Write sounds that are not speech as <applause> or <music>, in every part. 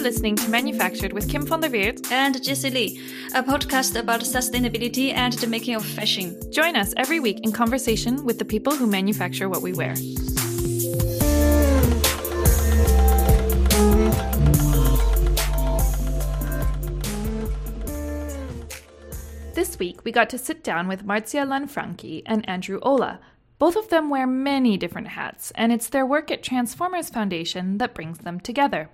You're listening to Manufactured with Kim van der Weerd and Jessie Lee, a podcast about sustainability and the making of fashion. Join us every week in conversation with the people who manufacture what we wear. This week, we got to sit down with Marzia Lanfranchi and Andrew Olah, Both of them wear many different hats, and it's their work at Transformers Foundation that brings them together.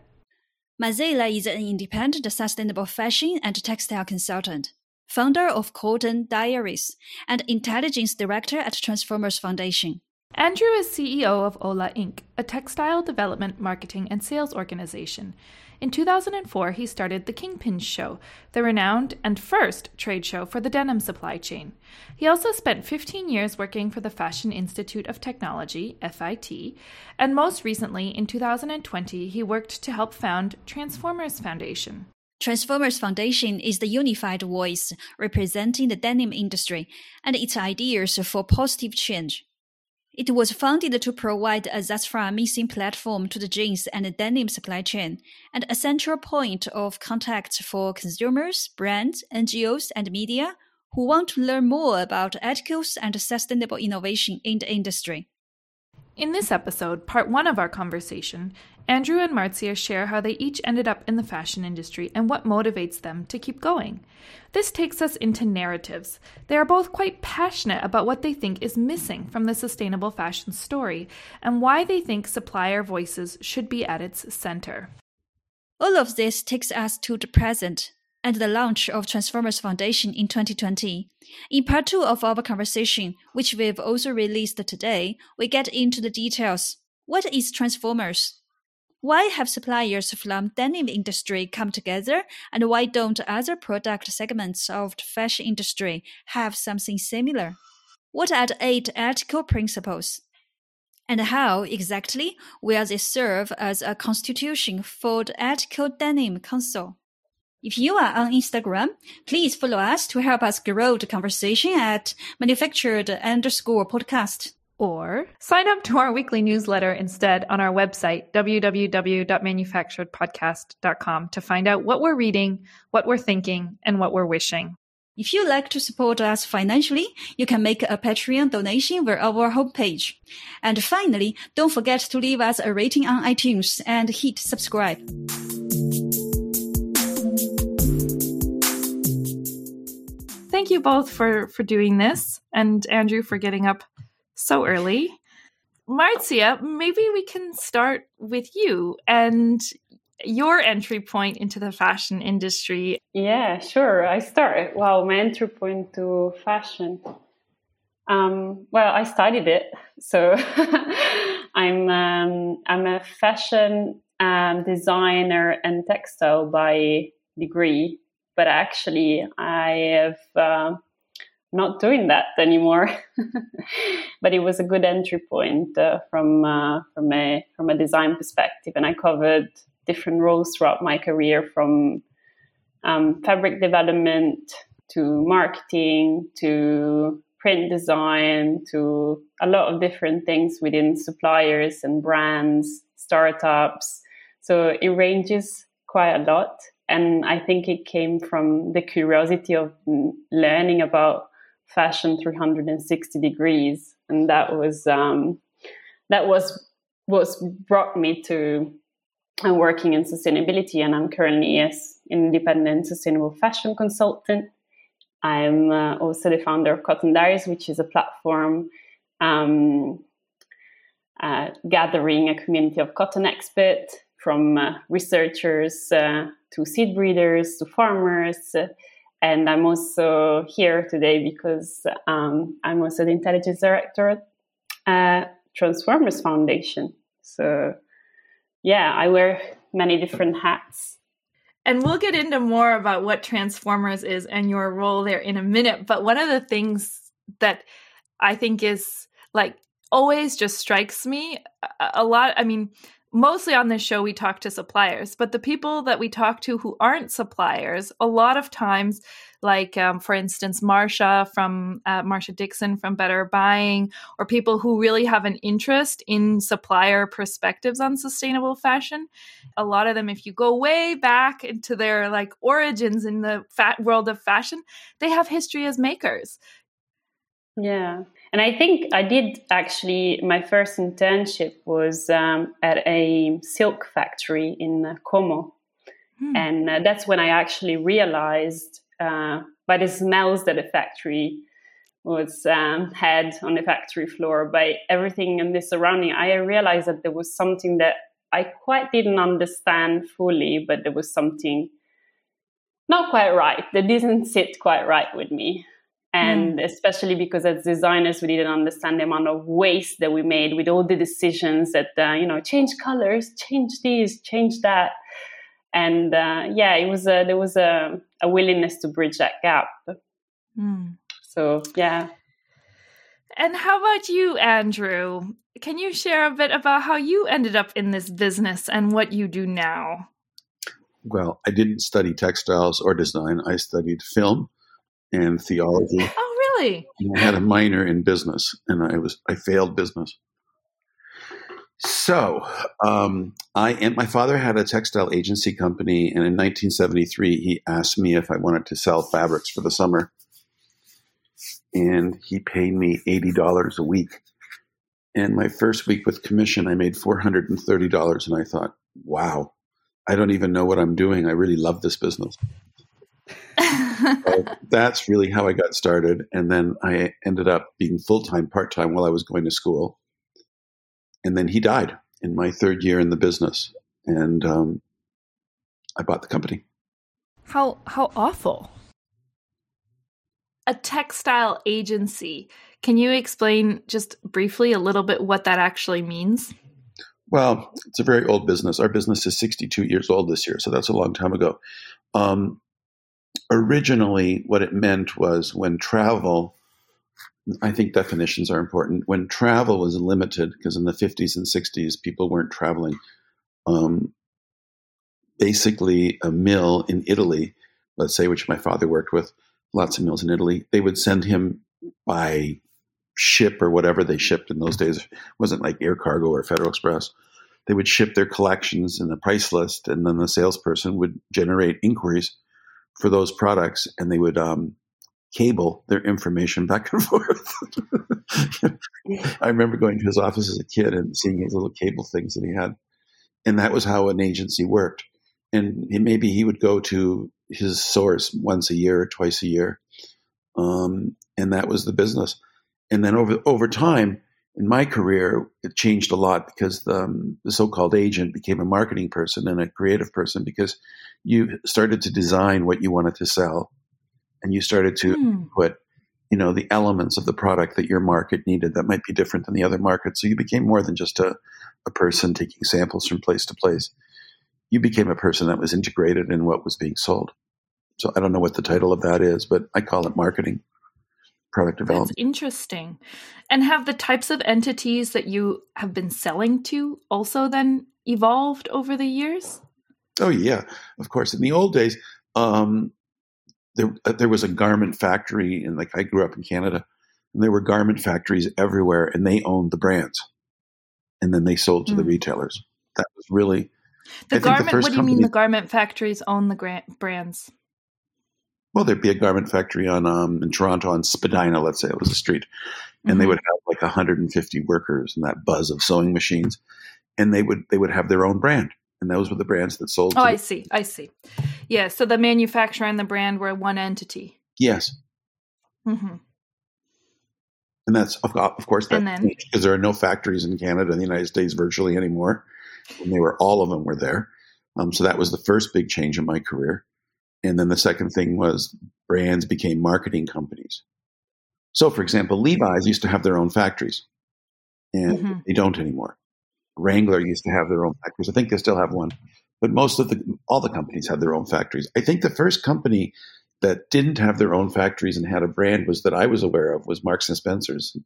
Marzia is an independent sustainable fashion and textile consultant, founder of Cotton Diaries, and intelligence director at Transformers Foundation. Andrew is CEO of Olah Inc., a textile development, marketing, and sales organization. In 2004, he started the Kingpin Show, the renowned and first trade show for the denim supply chain. He also spent 15 years working for the Fashion Institute of Technology, FIT, and most recently, in 2020, he worked to help found Transformers Foundation. Transformers Foundation is the unified voice representing the denim industry and its ideas for positive change. It was founded to provide a thus far missing platform to the jeans and denim supply chain, and a central point of contact for consumers, brands, NGOs, and media who want to learn more about ethical and sustainable innovation in the industry. In this episode, part one of our conversation, Andrew and Marzia share how they each ended up in the fashion industry and what motivates them to keep going. This takes us into narratives. They are both quite passionate about what they think is missing from the sustainable fashion story and why they think supplier voices should be at its center. All of this takes us to the present and the launch of Transformers Foundation in 2020. In part two of our conversation, which we've also released today, we get into the details. What is Transformers? Why have suppliers from denim industry come together, and why don't other product segments of the fashion industry have something similar? What are the eight ethical principles? And how exactly will they serve as a constitution for the Ethical Denim Council? If you are on Instagram, please follow us to help us grow the conversation at manufactured underscore podcast. Or sign up to our weekly newsletter instead on our website, www.manufacturedpodcast.com, to find out what we're reading, what we're thinking, and what we're wishing. If you'd like to support us financially, you can make a Patreon donation via our homepage. And finally, don't forget to leave us a rating on iTunes and hit subscribe. Thank you both for for doing this and Andrew for getting up so early. Marzia, maybe we can start with you and your entry point into the fashion industry. Yeah, sure. I start. Well, my entry point to fashion. Um, well, I studied it, so <laughs> I'm um, I'm a fashion um, designer and textile by degree, but actually I have uh, not doing that anymore. <laughs> but it was a good entry point uh, from uh, from a from a design perspective, and I covered different roles throughout my career, from um, fabric development to marketing to print design to a lot of different things within suppliers and brands, startups. So it ranges quite a lot. And I think it came from the curiosity of learning about fashion 360 degrees. And that was um, that was was brought me to uh, working in sustainability. And i'm currently as independent sustainable fashion consultant. I'm uh, also the founder of cotton diaries which is a platform um, uh, gathering a community of cotton experts from uh, researchers uh, to seed breeders to farmers and I'm also here today because um, I'm also the intelligence director at Transformers Foundation. So, yeah, I wear many different hats. And we'll get into more about what Transformers is and your role there in a minute. But one of the things that I think is like always just strikes me a lot. I mean, mostly on this show we talk to suppliers but the people that we talk to who aren't suppliers a lot of times like um, for instance marsha from uh, marsha Dickson from better buying or people who really have an interest in supplier perspectives on sustainable fashion a lot of them if you go way back into their like origins in the fat world of fashion they have history as makers. Yeah and I think I did actually, my first internship was um, at a silk factory in uh, Como. Hmm. And uh, that's when I actually realized uh, by the smells that the factory was um, had on the factory floor, by everything in the surrounding, I realized that there was something that I quite didn't understand fully, but there was something not quite right that didn't sit quite right with me and mm. especially because as designers we didn't understand the amount of waste that we made with all the decisions that uh, you know change colors change this change that. And uh, yeah it was a, there was a, a, willingness to bridge that gap. Mm. so yeah. And how about you andrew? Can you share a bit about how you ended up in this business and what you do now? Well i didn't study textiles or design. I studied film and theology. Oh, really? And I had a minor in business, and I was I failed business. So, um, I and my father had a textile agency company, and in 1973, he asked me if I wanted to sell fabrics for the summer, and he paid me eighty dollars a week. And my first week with commission, I made four hundred and thirty dollars, and I thought, "Wow, I don't even know what I'm doing. I really love this business." That's really how I got started. And then I ended up being full time, part time while I was going to school. And then he died in my third year in the business. And um, I bought the company. How how awful. A textile agency. Can you explain just briefly a little bit what that actually means? Well, it's a very old business. Our business is 62 years old this year, so that's a long time ago. Um, originally what it meant was when travel I think definitions are important. When travel was limited, because in the 50s and 60s, people weren't traveling, um, basically a mill in Italy, let's say, which my father worked with, lots of mills in Italy, they would send him by ship or whatever they shipped in those days. It wasn't like air cargo or Federal Express. They would ship their collections and the price list, and then the salesperson would generate inquiries for those products, and they would um, cable their information back and <laughs> forth. I remember going to his office as a kid and seeing his little cable things that he had, and that was how an agency worked. And maybe he would go to his source once a year or twice a year, um, and that was the business. And then over over time, in my career, it changed a lot because the, um, the so-called agent became a marketing person and a creative person because you started to design what you wanted to sell, and you started to mm. put, you know, the elements of the product that your market needed that might be different than the other market. So you became more than just a, a person taking samples from place to place. You became a person that was integrated in what was being sold. So I don't know what the title of that is, but I call it marketing product development. That's interesting. And have the types of entities that you have been selling to also then evolved over the years? Oh yeah, of course. In the old days, um, there uh, there was a garment factory, and like I grew up in Canada, and there were garment factories everywhere, and they owned the brands, and then they sold to mm. the retailers. That was really the I garment. The what do you mean the garment factories own the grant brands? Well, there'd be a garment factory on um, in Toronto on Spadina, let's say it was a street, and mm-hmm. they would have like 150 workers and that buzz of sewing machines, and they would they would have their own brand, and those were the brands that sold. Oh, I see, I see. Yeah, so the manufacturer and the brand were one entity. Yes. Mm-hmm. And that's of, of course that because there are no factories in Canada and the United States virtually anymore, and they were all of them were there. Um, so that was the first big change in my career. And then the second thing was brands became marketing companies. So, for example, Levi's used to have their own factories, and mm-hmm. they don't anymore. Wrangler used to have their own factories. I think they still have one, but most of the all the companies have their own factories. I think the first company that didn't have their own factories and had a brand was that I was aware of was Marks and Spencers.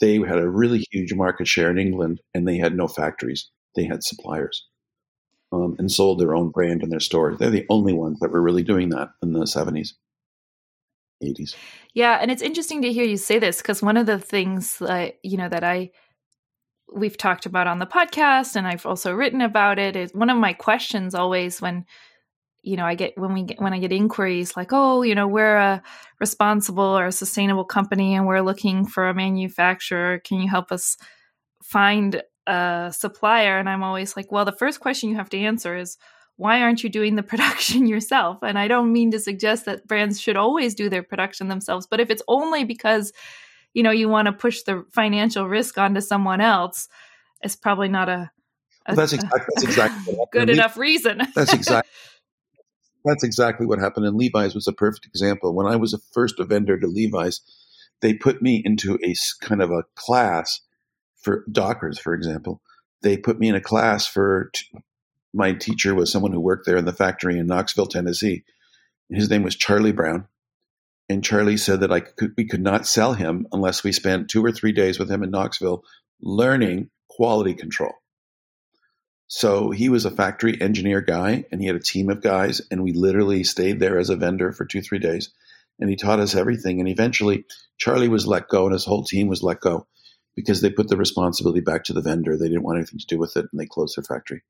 They had a really huge market share in England, and they had no factories. they had suppliers um, and sold their own brand in their stores. They're the only ones that were really doing that in the 70s, 80s. Yeah, and it's interesting to hear you say this because one of the things that you know that I we've talked about on the podcast and I've also written about it is one of my questions always when you know I get when we get when I get inquiries like oh you know we're a responsible or a sustainable company and we're looking for a manufacturer can you help us find a supplier and I'm always like well the first question you have to answer is why aren't you doing the <laughs> production yourself? And I don't mean to suggest that brands should always do their production themselves but if it's only because you know you want to push the financial risk onto someone else it's probably not a, a well, that's exactly that's exactly <laughs> good enough reason. That's exactly that's exactly what happened and levi's was a perfect example. When i was a first vendor to levi's they put me into a kind of a class for dockers for example they put me in a class for t- my teacher was someone who worked there in the factory in knoxville tennessee his name was charlie brown and Charlie said that I could, we could not sell him unless we spent two or three days with him in Knoxville learning quality control. So he was a factory engineer guy and he had a team of guys and we literally stayed there as a vendor for two, three days and he taught us everything. And eventually Charlie was let go and his whole team was let go because they put the responsibility back to the vendor. They didn't want anything to do with it and they closed their factory.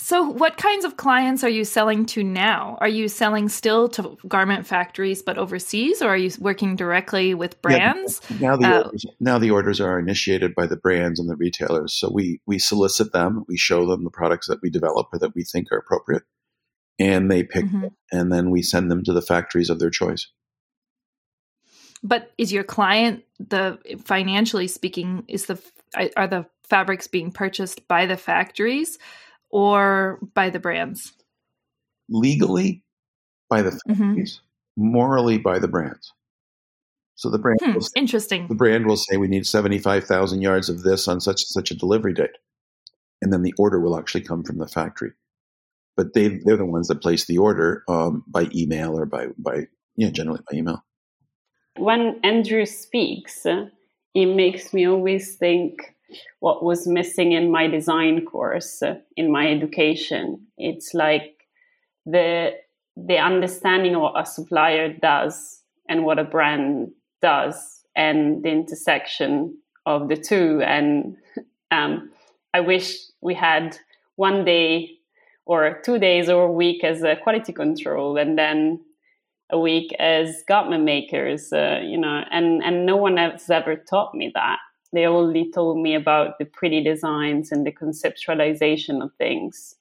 So, what kinds of clients are you selling to now? Are you selling still to garment factories but overseas, or are you working directly with brands? Yeah, now, the uh, orders, now the orders are initiated by the brands and the retailers. So we we solicit them, we show them the products that we develop or that we think are appropriate, and they pick, mm-hmm. and then we send them to the factories of their choice. But is your client the financially speaking? Is the are the fabrics being purchased by the factories? or by the brands? Legally, by the mm-hmm. factories. Mm-hmm. Morally, by the brands. So the brand, hmm, will say, interesting. The brand will say we need seventy-five thousand yards of this on such and such a delivery date, and then the order will actually come from the factory. But they they're the ones that place the order um, by email or by by yeah generally by email. When Andrew speaks, it makes me always think what was missing in my design course in my education. It's like the the understanding of what a supplier does and what a brand does and the intersection of the two. And um, i wish we had one day or two days or a week as a quality control and then a week as garment makers uh, you know and and no one has ever taught me that. They only told me about the pretty designs and the conceptualization of things.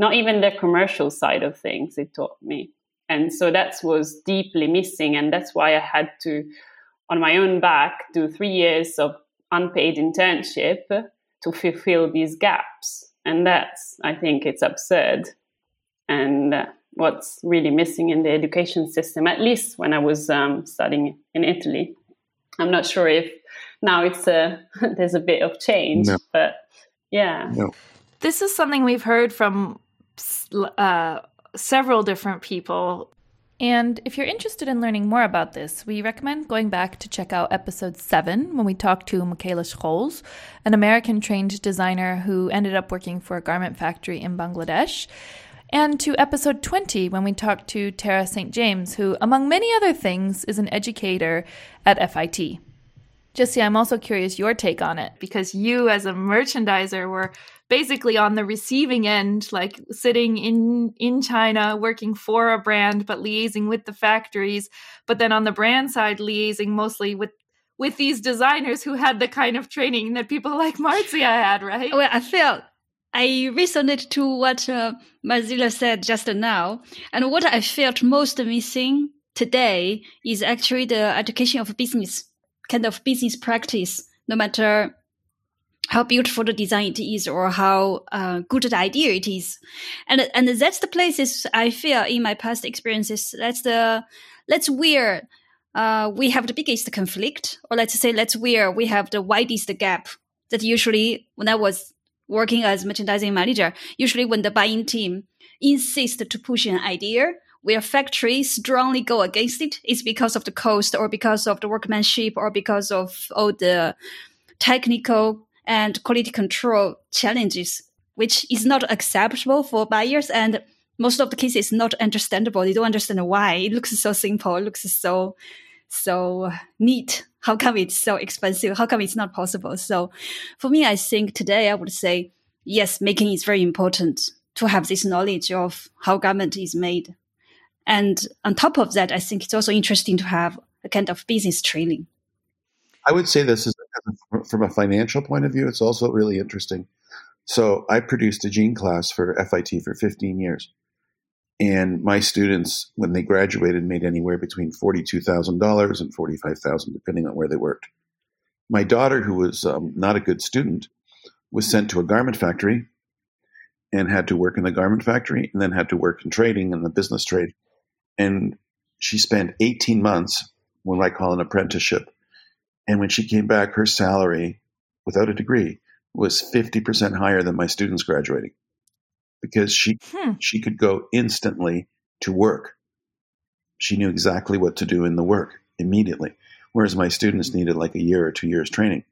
Not even the commercial side of things they taught me. And so that was deeply missing and that's why i had to on my own back do three years of unpaid internship to fulfill these gaps. And that's i think it's absurd. And uh, what's really missing in the education system at least when i was um, studying in italy i'm not sure if now it's a <laughs> there's a bit of change, no. but yeah. No. This is something we've heard from uh, several different people. And if you're interested in learning more about this, we recommend going back to check out episode 7 when we talked to Michaela Scholes, an American trained designer who ended up working for a garment factory in Bangladesh, and to episode 20 when we talked to Tara St. James, who, among many other things, is an educator at FIT. Jessie, I'm also curious your take on it because you, as a merchandiser, were basically on the receiving end, like sitting in in China working for a brand, but liaising with the factories. But then on the brand side, liaising mostly with with these designers who had the kind of training that people like Marzia had, right? Well, I feel I resonate to what uh, said just now, and what I felt most missing today is actually the education of business kind of business practice, no matter how beautiful the design it is or how uh, good the idea it is. And, and that's the places I feel in my past experiences. That's the, that's where uh, we have the biggest conflict, or let's say that's where we have the widest gap. That usually, when I was working as merchandising manager, usually when the buying team insists to push an idea, where factories strongly go against it, it is because of the cost or because of the workmanship or because of all the technical and quality control challenges, which is not acceptable for buyers and most of the cases not understandable. They don't understand why. It looks so simple. It looks so so neat. How come it's so expensive? How come it's not possible? So for me, I think today I would say yes, making is very important to have this knowledge of how garment is made. And on top of that, I think it's also interesting to have a kind of business training. I would say this is from a financial point of view, it's also really interesting. So I produced a jean class for FIT for 15 years. And my students, when they graduated, made anywhere between $42,000 and 45,000, depending on where they worked. My daughter, who was um, not a good student, was sent to a garment factory and had to work in the garment factory and then had to work in trading and the business trade. And she spent 18 months, what I call an apprenticeship. And when she came back, her salary without a degree was 50% higher than my students graduating because she hmm. she could go instantly to work. She knew exactly what to do in the work immediately, whereas my students needed like a year or two years training.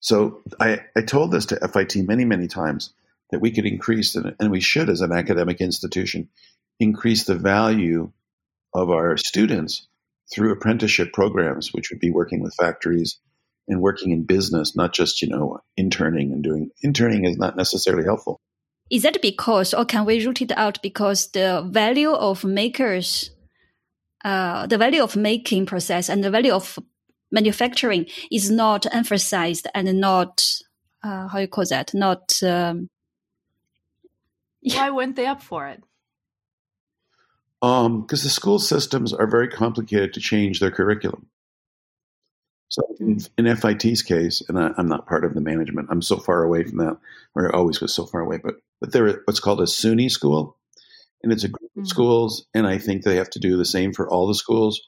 So I, I told this to FIT many, many times that we could increase, and we should as an academic institution, increase the value of our students through apprenticeship programs, which would be working with factories and working in business, not just, you know, interning and doing interning is not necessarily helpful. Is that because, or can we root it out because the value of makers, uh, the value of making process and the value of manufacturing is not emphasized and not, uh, how you call that, not. Um, <laughs> Why weren't they up for it? Because um, the school systems are very complicated to change their curriculum. So in, in FIT's case, and I, am not part of the management, I'm so far away from that, or I always was so far away, but but they're what's called a SUNY school, and it's a group of mm-hmm. schools, and I think they have to do the same for all the schools.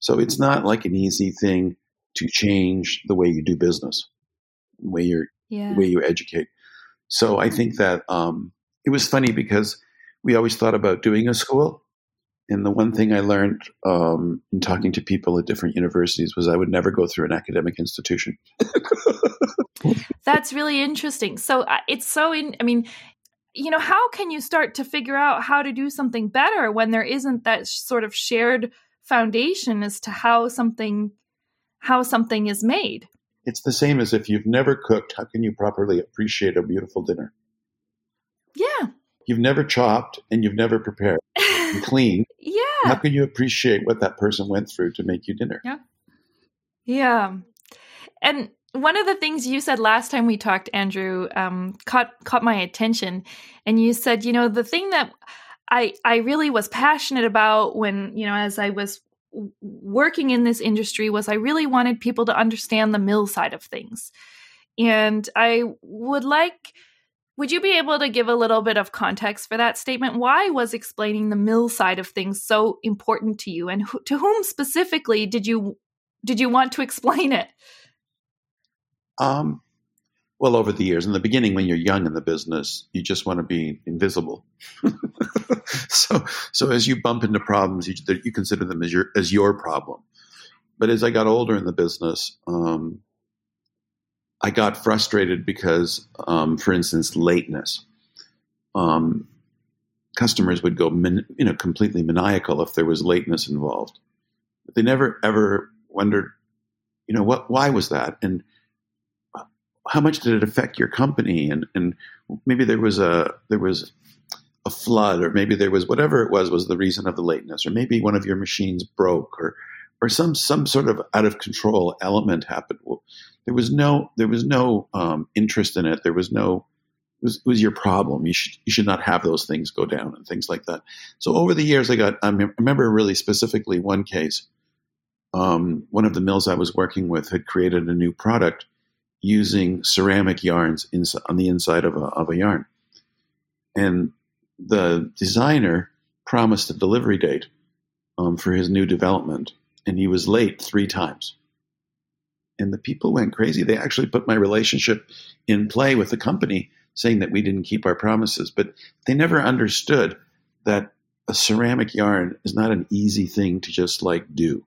So it's not like an easy thing to change the way you do business, the way you yeah. the way you educate. So I think that um, it was funny because we always thought about doing a school, and the one thing I learned um, in talking to people at different universities was I would never go through an academic institution. <laughs> That's really interesting. So uh, it's so in. I mean, you know, how can you start to figure out how to do something better when there isn't that sort of shared foundation as to how something how something is made? It's the same as if you've never cooked. How can you properly appreciate a beautiful dinner? Yeah. You've never chopped and you've never prepared and <laughs> cleaned. yeah. How can you appreciate what that person went through to make you dinner? Yeah. Yeah. And one of the things you said last time we talked, Andrew, um, caught caught my attention, and you said, you know, the thing that I I really was passionate about when you know as I was working in this industry was I really wanted people to understand the mill side of things, and I would like. Would you be able to give a little bit of context for that statement? Why was explaining the mill side of things so important to you, and to whom specifically did you did you want to explain it? Um, well, over the years, in the beginning, when you're young in the business, you just want to be invisible. <laughs> so, so as you bump into problems, you, you, consider them as your as your problem. But as I got older in the business, um, I got frustrated because, um, for instance, lateness. Um, customers would go, you know, completely maniacal if there was lateness involved. But they never ever wondered, you know, what? Why was that? And how much did it affect your company? And and maybe there was a there was a flood, or maybe there was whatever it was was the reason of the lateness, or maybe one of your machines broke, or or some some sort of out of control element happened. There was no there was no um, interest in it. There was no it was, it was, your problem. You should you should not have those things go down and things like that. So over the years, I got I remember really specifically one case. Um, one of the mills I was working with had created a new product using ceramic yarns on the inside of a, of a yarn. And the designer promised a delivery date um, for his new development, and he was late three times. And the people went crazy. They actually put my relationship in play with the company, saying that we didn't keep our promises. But they never understood that a ceramic yarn is not an easy thing to just like do.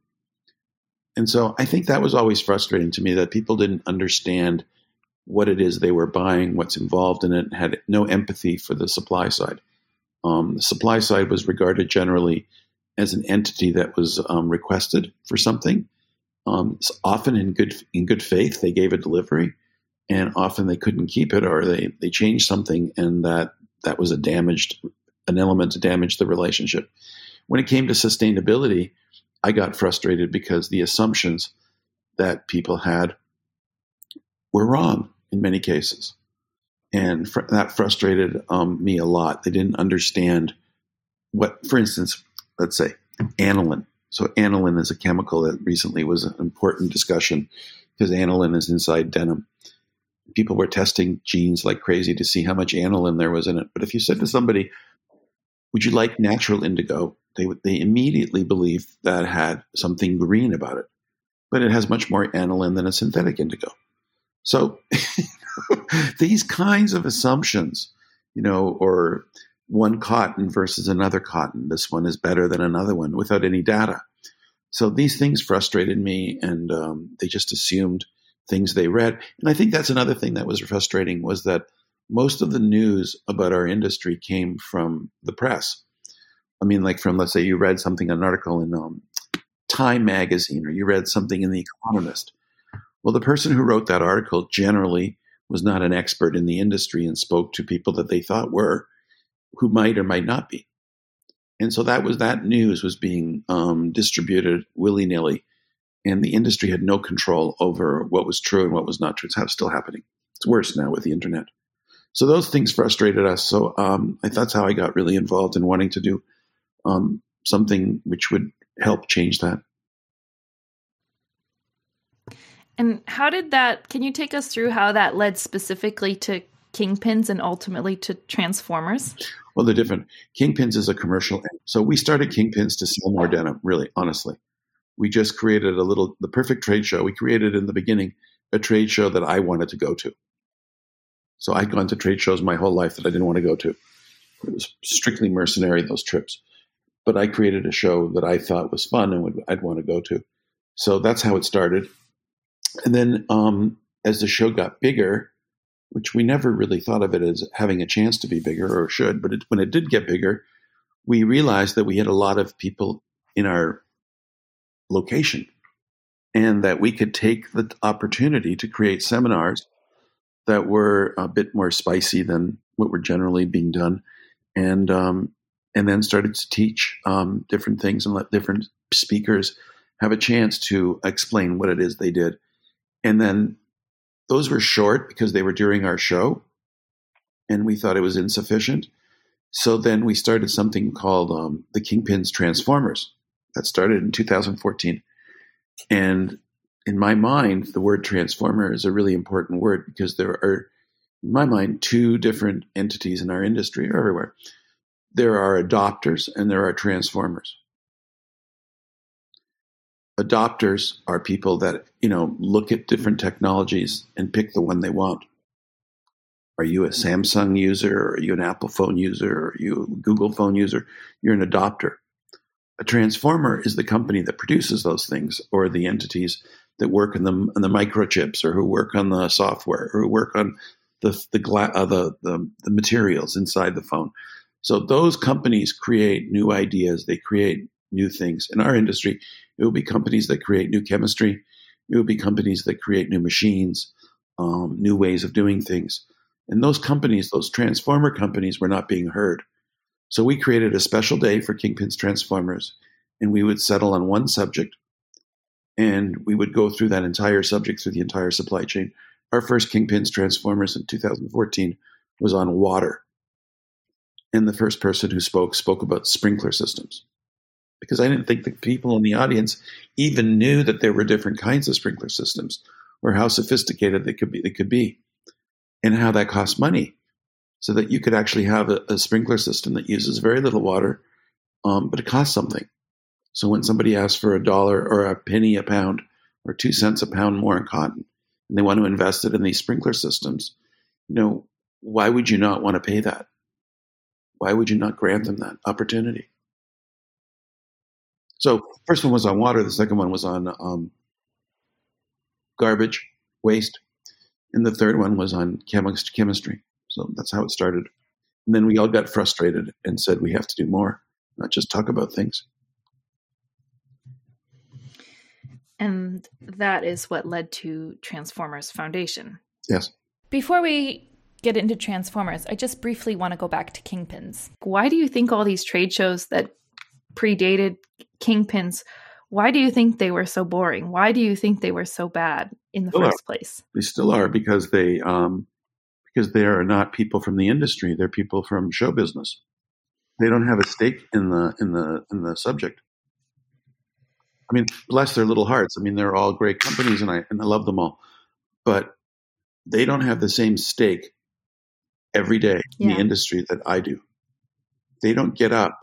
And so I think that was always frustrating to me that people didn't understand what it is they were buying, what's involved in it, had no empathy for the supply side. Um, the supply side was regarded generally as an entity that was um, requested for something. Um, often in good in good faith, they gave a delivery, and often they couldn't keep it, or they they changed something, and that that was a damaged an element to damage the relationship. When it came to sustainability, I got frustrated because the assumptions that people had were wrong in many cases. And fr- that frustrated um, me a lot. They didn't understand what, for instance, let's say aniline. So, aniline is a chemical that recently was an important discussion because aniline is inside denim. People were testing jeans like crazy to see how much aniline there was in it. But if you said to somebody, Would you like natural indigo? They, would, they immediately believed that had something green about it. But it has much more aniline than a synthetic indigo. So <laughs> these kinds of assumptions, you know, or one cotton versus another cotton, this one is better than another one without any data. So these things frustrated me, and um, they just assumed things they read. And I think that's another thing that was frustrating was that most of the news about our industry came from the press. I mean, like from let's say you read something, an article in um, Time magazine, or you read something in The Economist well, the person who wrote that article generally was not an expert in the industry and spoke to people that they thought were, who might or might not be. And so that was that news was being um, distributed willy nilly, and the industry had no control over what was true and what was not true. It's still happening. It's worse now with the internet. So those things frustrated us. So um, that's how I got really involved in wanting to do um, something which would help change that. And how did that? Can you take us through how that led specifically to Kingpins and ultimately to Transformers? Well, they're different. Kingpins is a commercial. So we started Kingpins to sell more denim, really, honestly. We just created a little, the perfect trade show. We created in the beginning a trade show that I wanted to go to. So I'd gone to trade shows my whole life that I didn't want to go to. It was strictly mercenary, those trips. But I created a show that I thought was fun and would, I'd want to go to. So that's how it started. And then um, as the show got bigger, which we never really thought of it as having a chance to be bigger or should, but it, when it did get bigger, we realized that we had a lot of people in our location and that we could take the opportunity to create seminars that were a bit more spicy than what were generally being done and um, and then started to teach um, different things and let different speakers have a chance to explain what it is they did. And then those were short because they were during our show and we thought it was insufficient. So then we started something called um, the Kingpins Transformers. That started in 2014. And in my mind, the word transformer is a really important word because there are, in my mind, two different entities in our industry everywhere. There are adopters and there are transformers adopters are people that you know look at different technologies and pick the one they want. Are you a Samsung user? Are you an Apple phone user? Are you a Google phone user? You're an adopter. A transformer is the company that produces those things, or the entities that work on the, the microchips, or who work on the software, or who work on the the, gla- uh, the the the materials inside the phone. So those companies create new ideas. They create new things. In our industry, it will be companies that create new chemistry. It will be companies that create new machines, um, new ways of doing things. And those companies, those transformer companies, were not being heard. So we created a special day for Kingpin's Transformers, and we would settle on one subject, and we would go through that entire subject through the entire supply chain. Our first Kingpin's Transformers in 2014 was on water. And the first person who spoke spoke about sprinkler systems because I didn't think the people in the audience even knew that there were different kinds of sprinkler systems or how sophisticated they could be. They could be, and how that costs money, so that you could actually have a, a sprinkler system that uses very little water, um, but it costs something. So when somebody asks for a dollar or a penny a pound or two cents a pound more in cotton, and they want to invest it in these sprinkler systems, you know, why would you not want to pay that? Why would you not grant them that opportunity? So first one was on water. The second one was on um, garbage, waste, and the third one was on chemist chemistry. So that's how it started. And then we all got frustrated and said we have to do more, not just talk about things. And that is what led to Transformers Foundation. Yes. Before we get into Transformers, I just briefly want to go back to Kingpins. Why do you think all these trade shows that predated Kingpins, why do you think they were so boring? Why do you think they were so bad in the Still first are. place? They still are because they um, because they are not people from the industry. They're people from show business. They don't have a stake in the in the in the subject. I mean, bless their little hearts. I mean, they're all great companies, and I and I love them all, but they don't have the same stake every day in Yeah. the industry that I do. They don't get up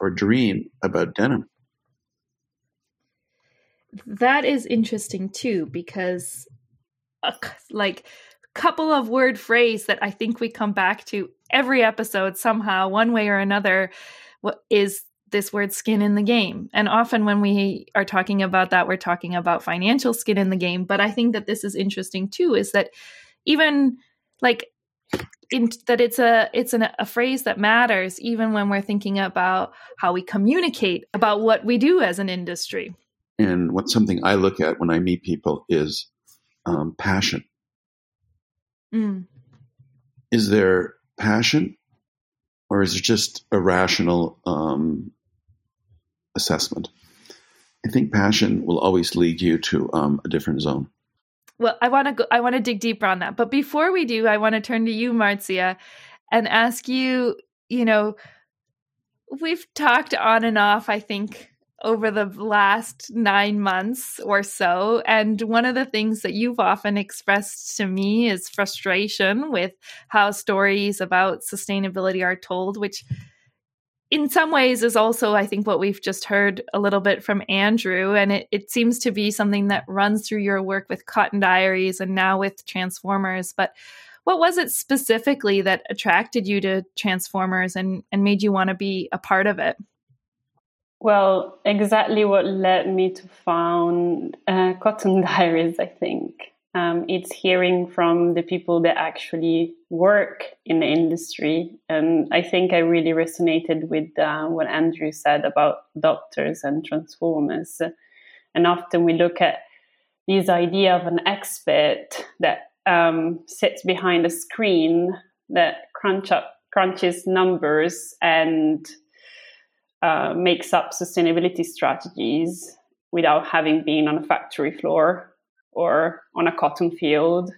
or dream about denim. That is interesting too, because a c- like couple of word phrase that I think we come back to every episode somehow, one way or another, is this word skin in the game. And often when we are talking about that, we're talking about financial skin in the game. But I think that this is interesting too, is that even like in, that it's a it's an, a phrase that matters even when we're thinking about how we communicate about what we do as an industry. And what's something I look at when I meet people is um, passion. Mm. is there passion or is it just a rational um, assessment? I think passion will always lead you to um, a different zone. Well, I want to go. I want to dig deeper on that. But before we do, I want to turn to you, Marzia, and ask you. You know, we've talked on and off. I think over the last nine months or so, and one of the things that you've often expressed to me is frustration with how stories about sustainability are told, which. In some ways, is also, I think, what we've just heard a little bit from Andrew. And it, it seems to be something that runs through your work with Cotton Diaries and now with Transformers. But what was it specifically that attracted you to Transformers and, and made you want to be a part of it? Well, exactly what led me to found uh, Cotton <laughs> Diaries, I think. Um, it's hearing from the people that actually work in the industry. And I think I really resonated with uh, what Andrew said about adopters and transformers. And often we look at this idea of an expert that um, sits behind a screen that crunch up, crunches numbers and uh, makes up sustainability strategies without having been on a factory floor or on a cotton field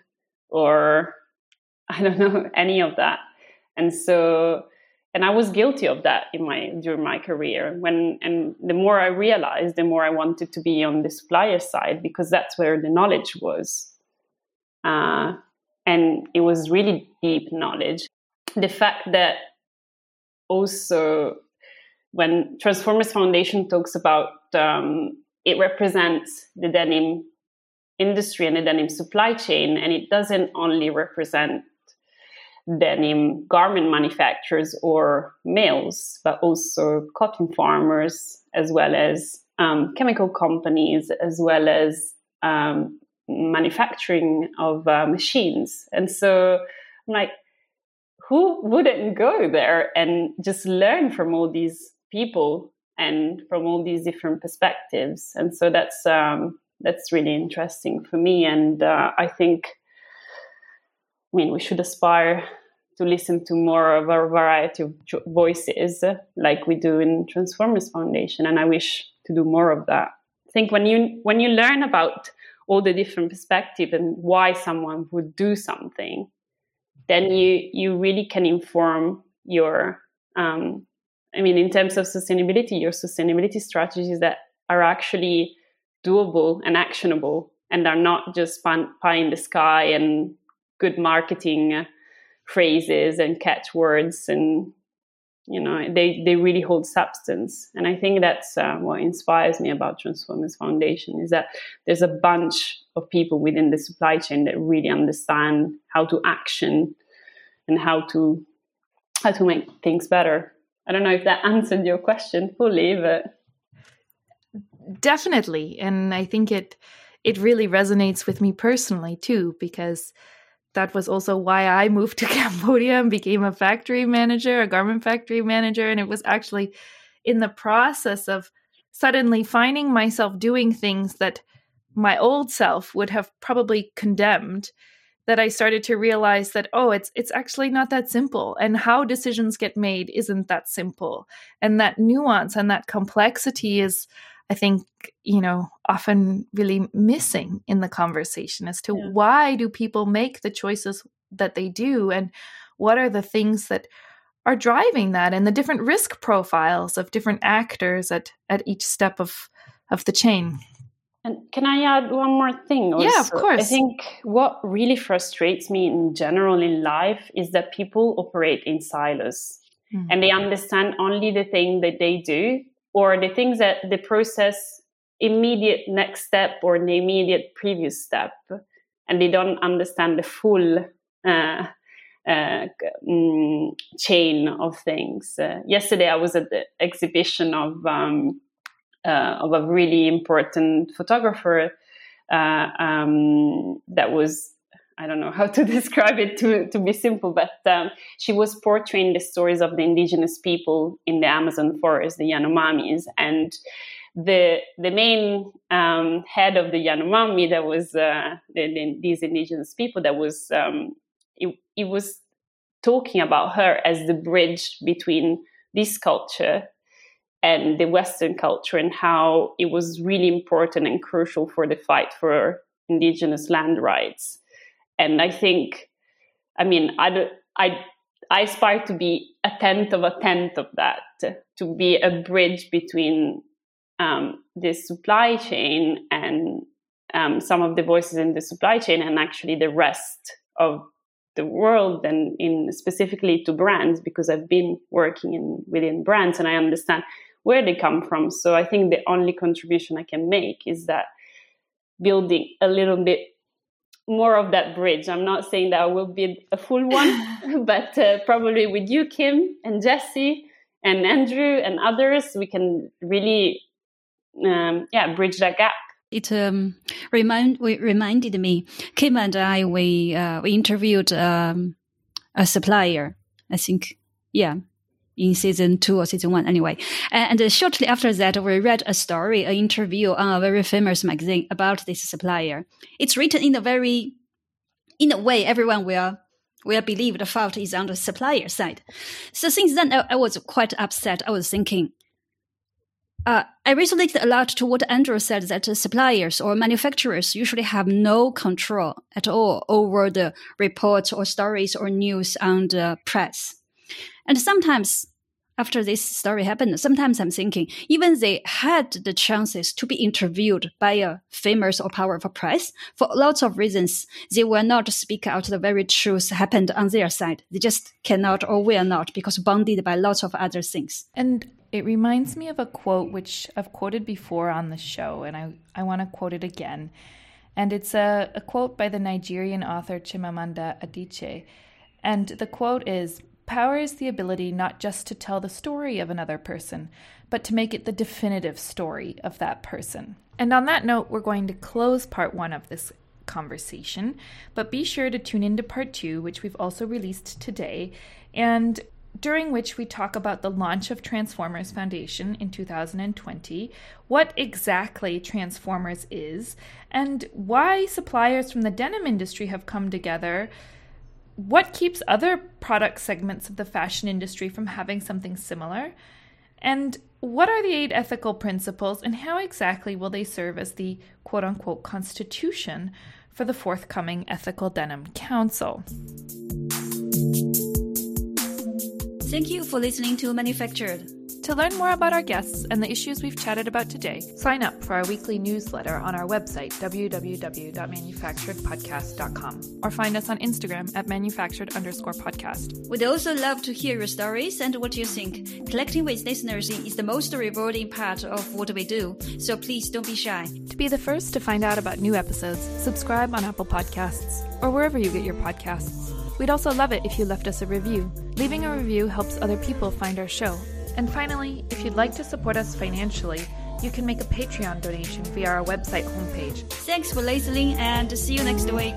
or <laughs> I don't know any of that. And so and I was guilty of that in my during my career when and the more I realized the more I wanted to be on the supplier side because that's where the knowledge was. Uh, and it was really deep knowledge. The fact that also when Transformers Foundation talks about um, it represents the denim industry and the denim supply chain, and it doesn't only represent denim garment manufacturers or mills, but also cotton farmers, as well as um, chemical companies, as well as um, manufacturing of uh, machines. And so I'm like, who wouldn't go there and just learn from all these people and from all these different perspectives? And so that's um, that's really interesting for me. And uh, I think, I mean, we should aspire to listen to more of a variety of voices, like we do in Transformers Foundation. And I wish to do more of that. I think when you when you learn about all the different perspectives and why someone would do something, then you you really can inform your um, I mean, in terms of sustainability, your sustainability strategies that are actually doable and actionable and are not just pie in the sky and good marketing phrases and catchwords and you know they they really hold substance. And i think that's uh, what inspires me about transformers foundation is that there's a bunch of people within the supply chain that really understand how to action and how to how to make things better. I don't know if that <laughs> answered your question fully but definitely and i think it it really resonates with me personally too because that was also why I moved <laughs> to Cambodia and became a factory manager, a garment factory manager. And it was actually in the process of suddenly finding myself doing things that my old self would have probably condemned that I started to realize that oh it's it's actually not that simple and how decisions get made isn't that simple and that nuance and that complexity is I think you know often really missing in the conversation as to yeah. why do people make the choices that they do and what are the things that are driving that and the different risk profiles of different actors at at each step of of the chain and can I add one more thing? Also? Yeah, of course. I think what really frustrates me in general in life is that people operate in silos mm. and they understand only the thing that they do or the things that the process immediate next step or the immediate previous step and they don't understand the full uh, uh, mm, chain of things. Uh, yesterday, I was at the exhibition of um, uh, of a really important photographer uh, um, that was I don't know how to <laughs> describe it to, to be simple, but um, she was portraying the stories of the indigenous people in the Amazon forest, the Yanomamis, and the the main um, head of the Yanomami that was uh, the, the, these indigenous people that was um, it, it was talking about her as the bridge between this culture and the Western culture and how it was really important and crucial for the fight for indigenous land rights. And I think, I mean, I, I, I aspire to be a tenth of a tenth of that, to be a bridge between um, the supply chain and um, some of the voices in the supply chain and actually the rest of the world and in specifically to brands because I've been working in within brands and I understand where they come from. So I think the only contribution I can make is that building a little bit more of that bridge. I'm not saying that I will be a full one, <laughs> but uh, probably with you, Kim and Jesse and Andrew and others, we can really, um, yeah, bridge that gap. It um, remind reminded me. Kim and I we uh, we interviewed um, a supplier. I think, yeah, in season two or season one anyway. And, and, shortly after that, we read a story, an interview on a very famous magazine about this supplier. It's written in a very, in a way, everyone will will believe the fault is on the supplier side. So since then, I, I was quite upset. I was thinking, uh, I related a lot to what Andrew said that suppliers or manufacturers usually have no control at all over the reports or stories or news on the press. And sometimes after this story happened, sometimes I'm thinking even they had the chances to be interviewed by a famous or powerful press for lots of reasons. They will not speak out the very truth happened on their side. They just cannot or will not because bounded by lots of other things. And it reminds me of a quote which I've quoted before on the show, and I, I want to quote it again. And it's a, a quote by the Nigerian author Chimamanda Adichie. And the quote is Power is the ability not just to tell the story of another person, but to make it the definitive story of that person. And on that note, we're going to close part one of this conversation, but be sure to tune into part two, which we've also released today, and during which we talk about the launch of Transformers Foundation in 2020, what exactly Transformers is, and why suppliers from the denim industry have come together what keeps other product segments of the fashion industry from having something similar? And what are the eight ethical principles, and how exactly will they serve as the quote unquote constitution for the forthcoming Ethical Denim Council? Thank you for listening to Manufactured. To learn more about our guests and the issues we've chatted about today, sign up for our weekly newsletter on our website, www.manufacturedpodcast.com, or find us on Instagram at manufactured underscore podcast. We'd also love to hear your stories and what you think. Collecting with listeners is the most rewarding part of what we do, so please don't be shy. To be the first to find out about new episodes, subscribe on Apple Podcasts or wherever you get your podcasts. We'd also love it if you left us a review. Leaving a review helps other people find our show and finally, if you'd like to support us financially, You can make a Patreon donation via our website homepage. Thanks for listening and see you next week.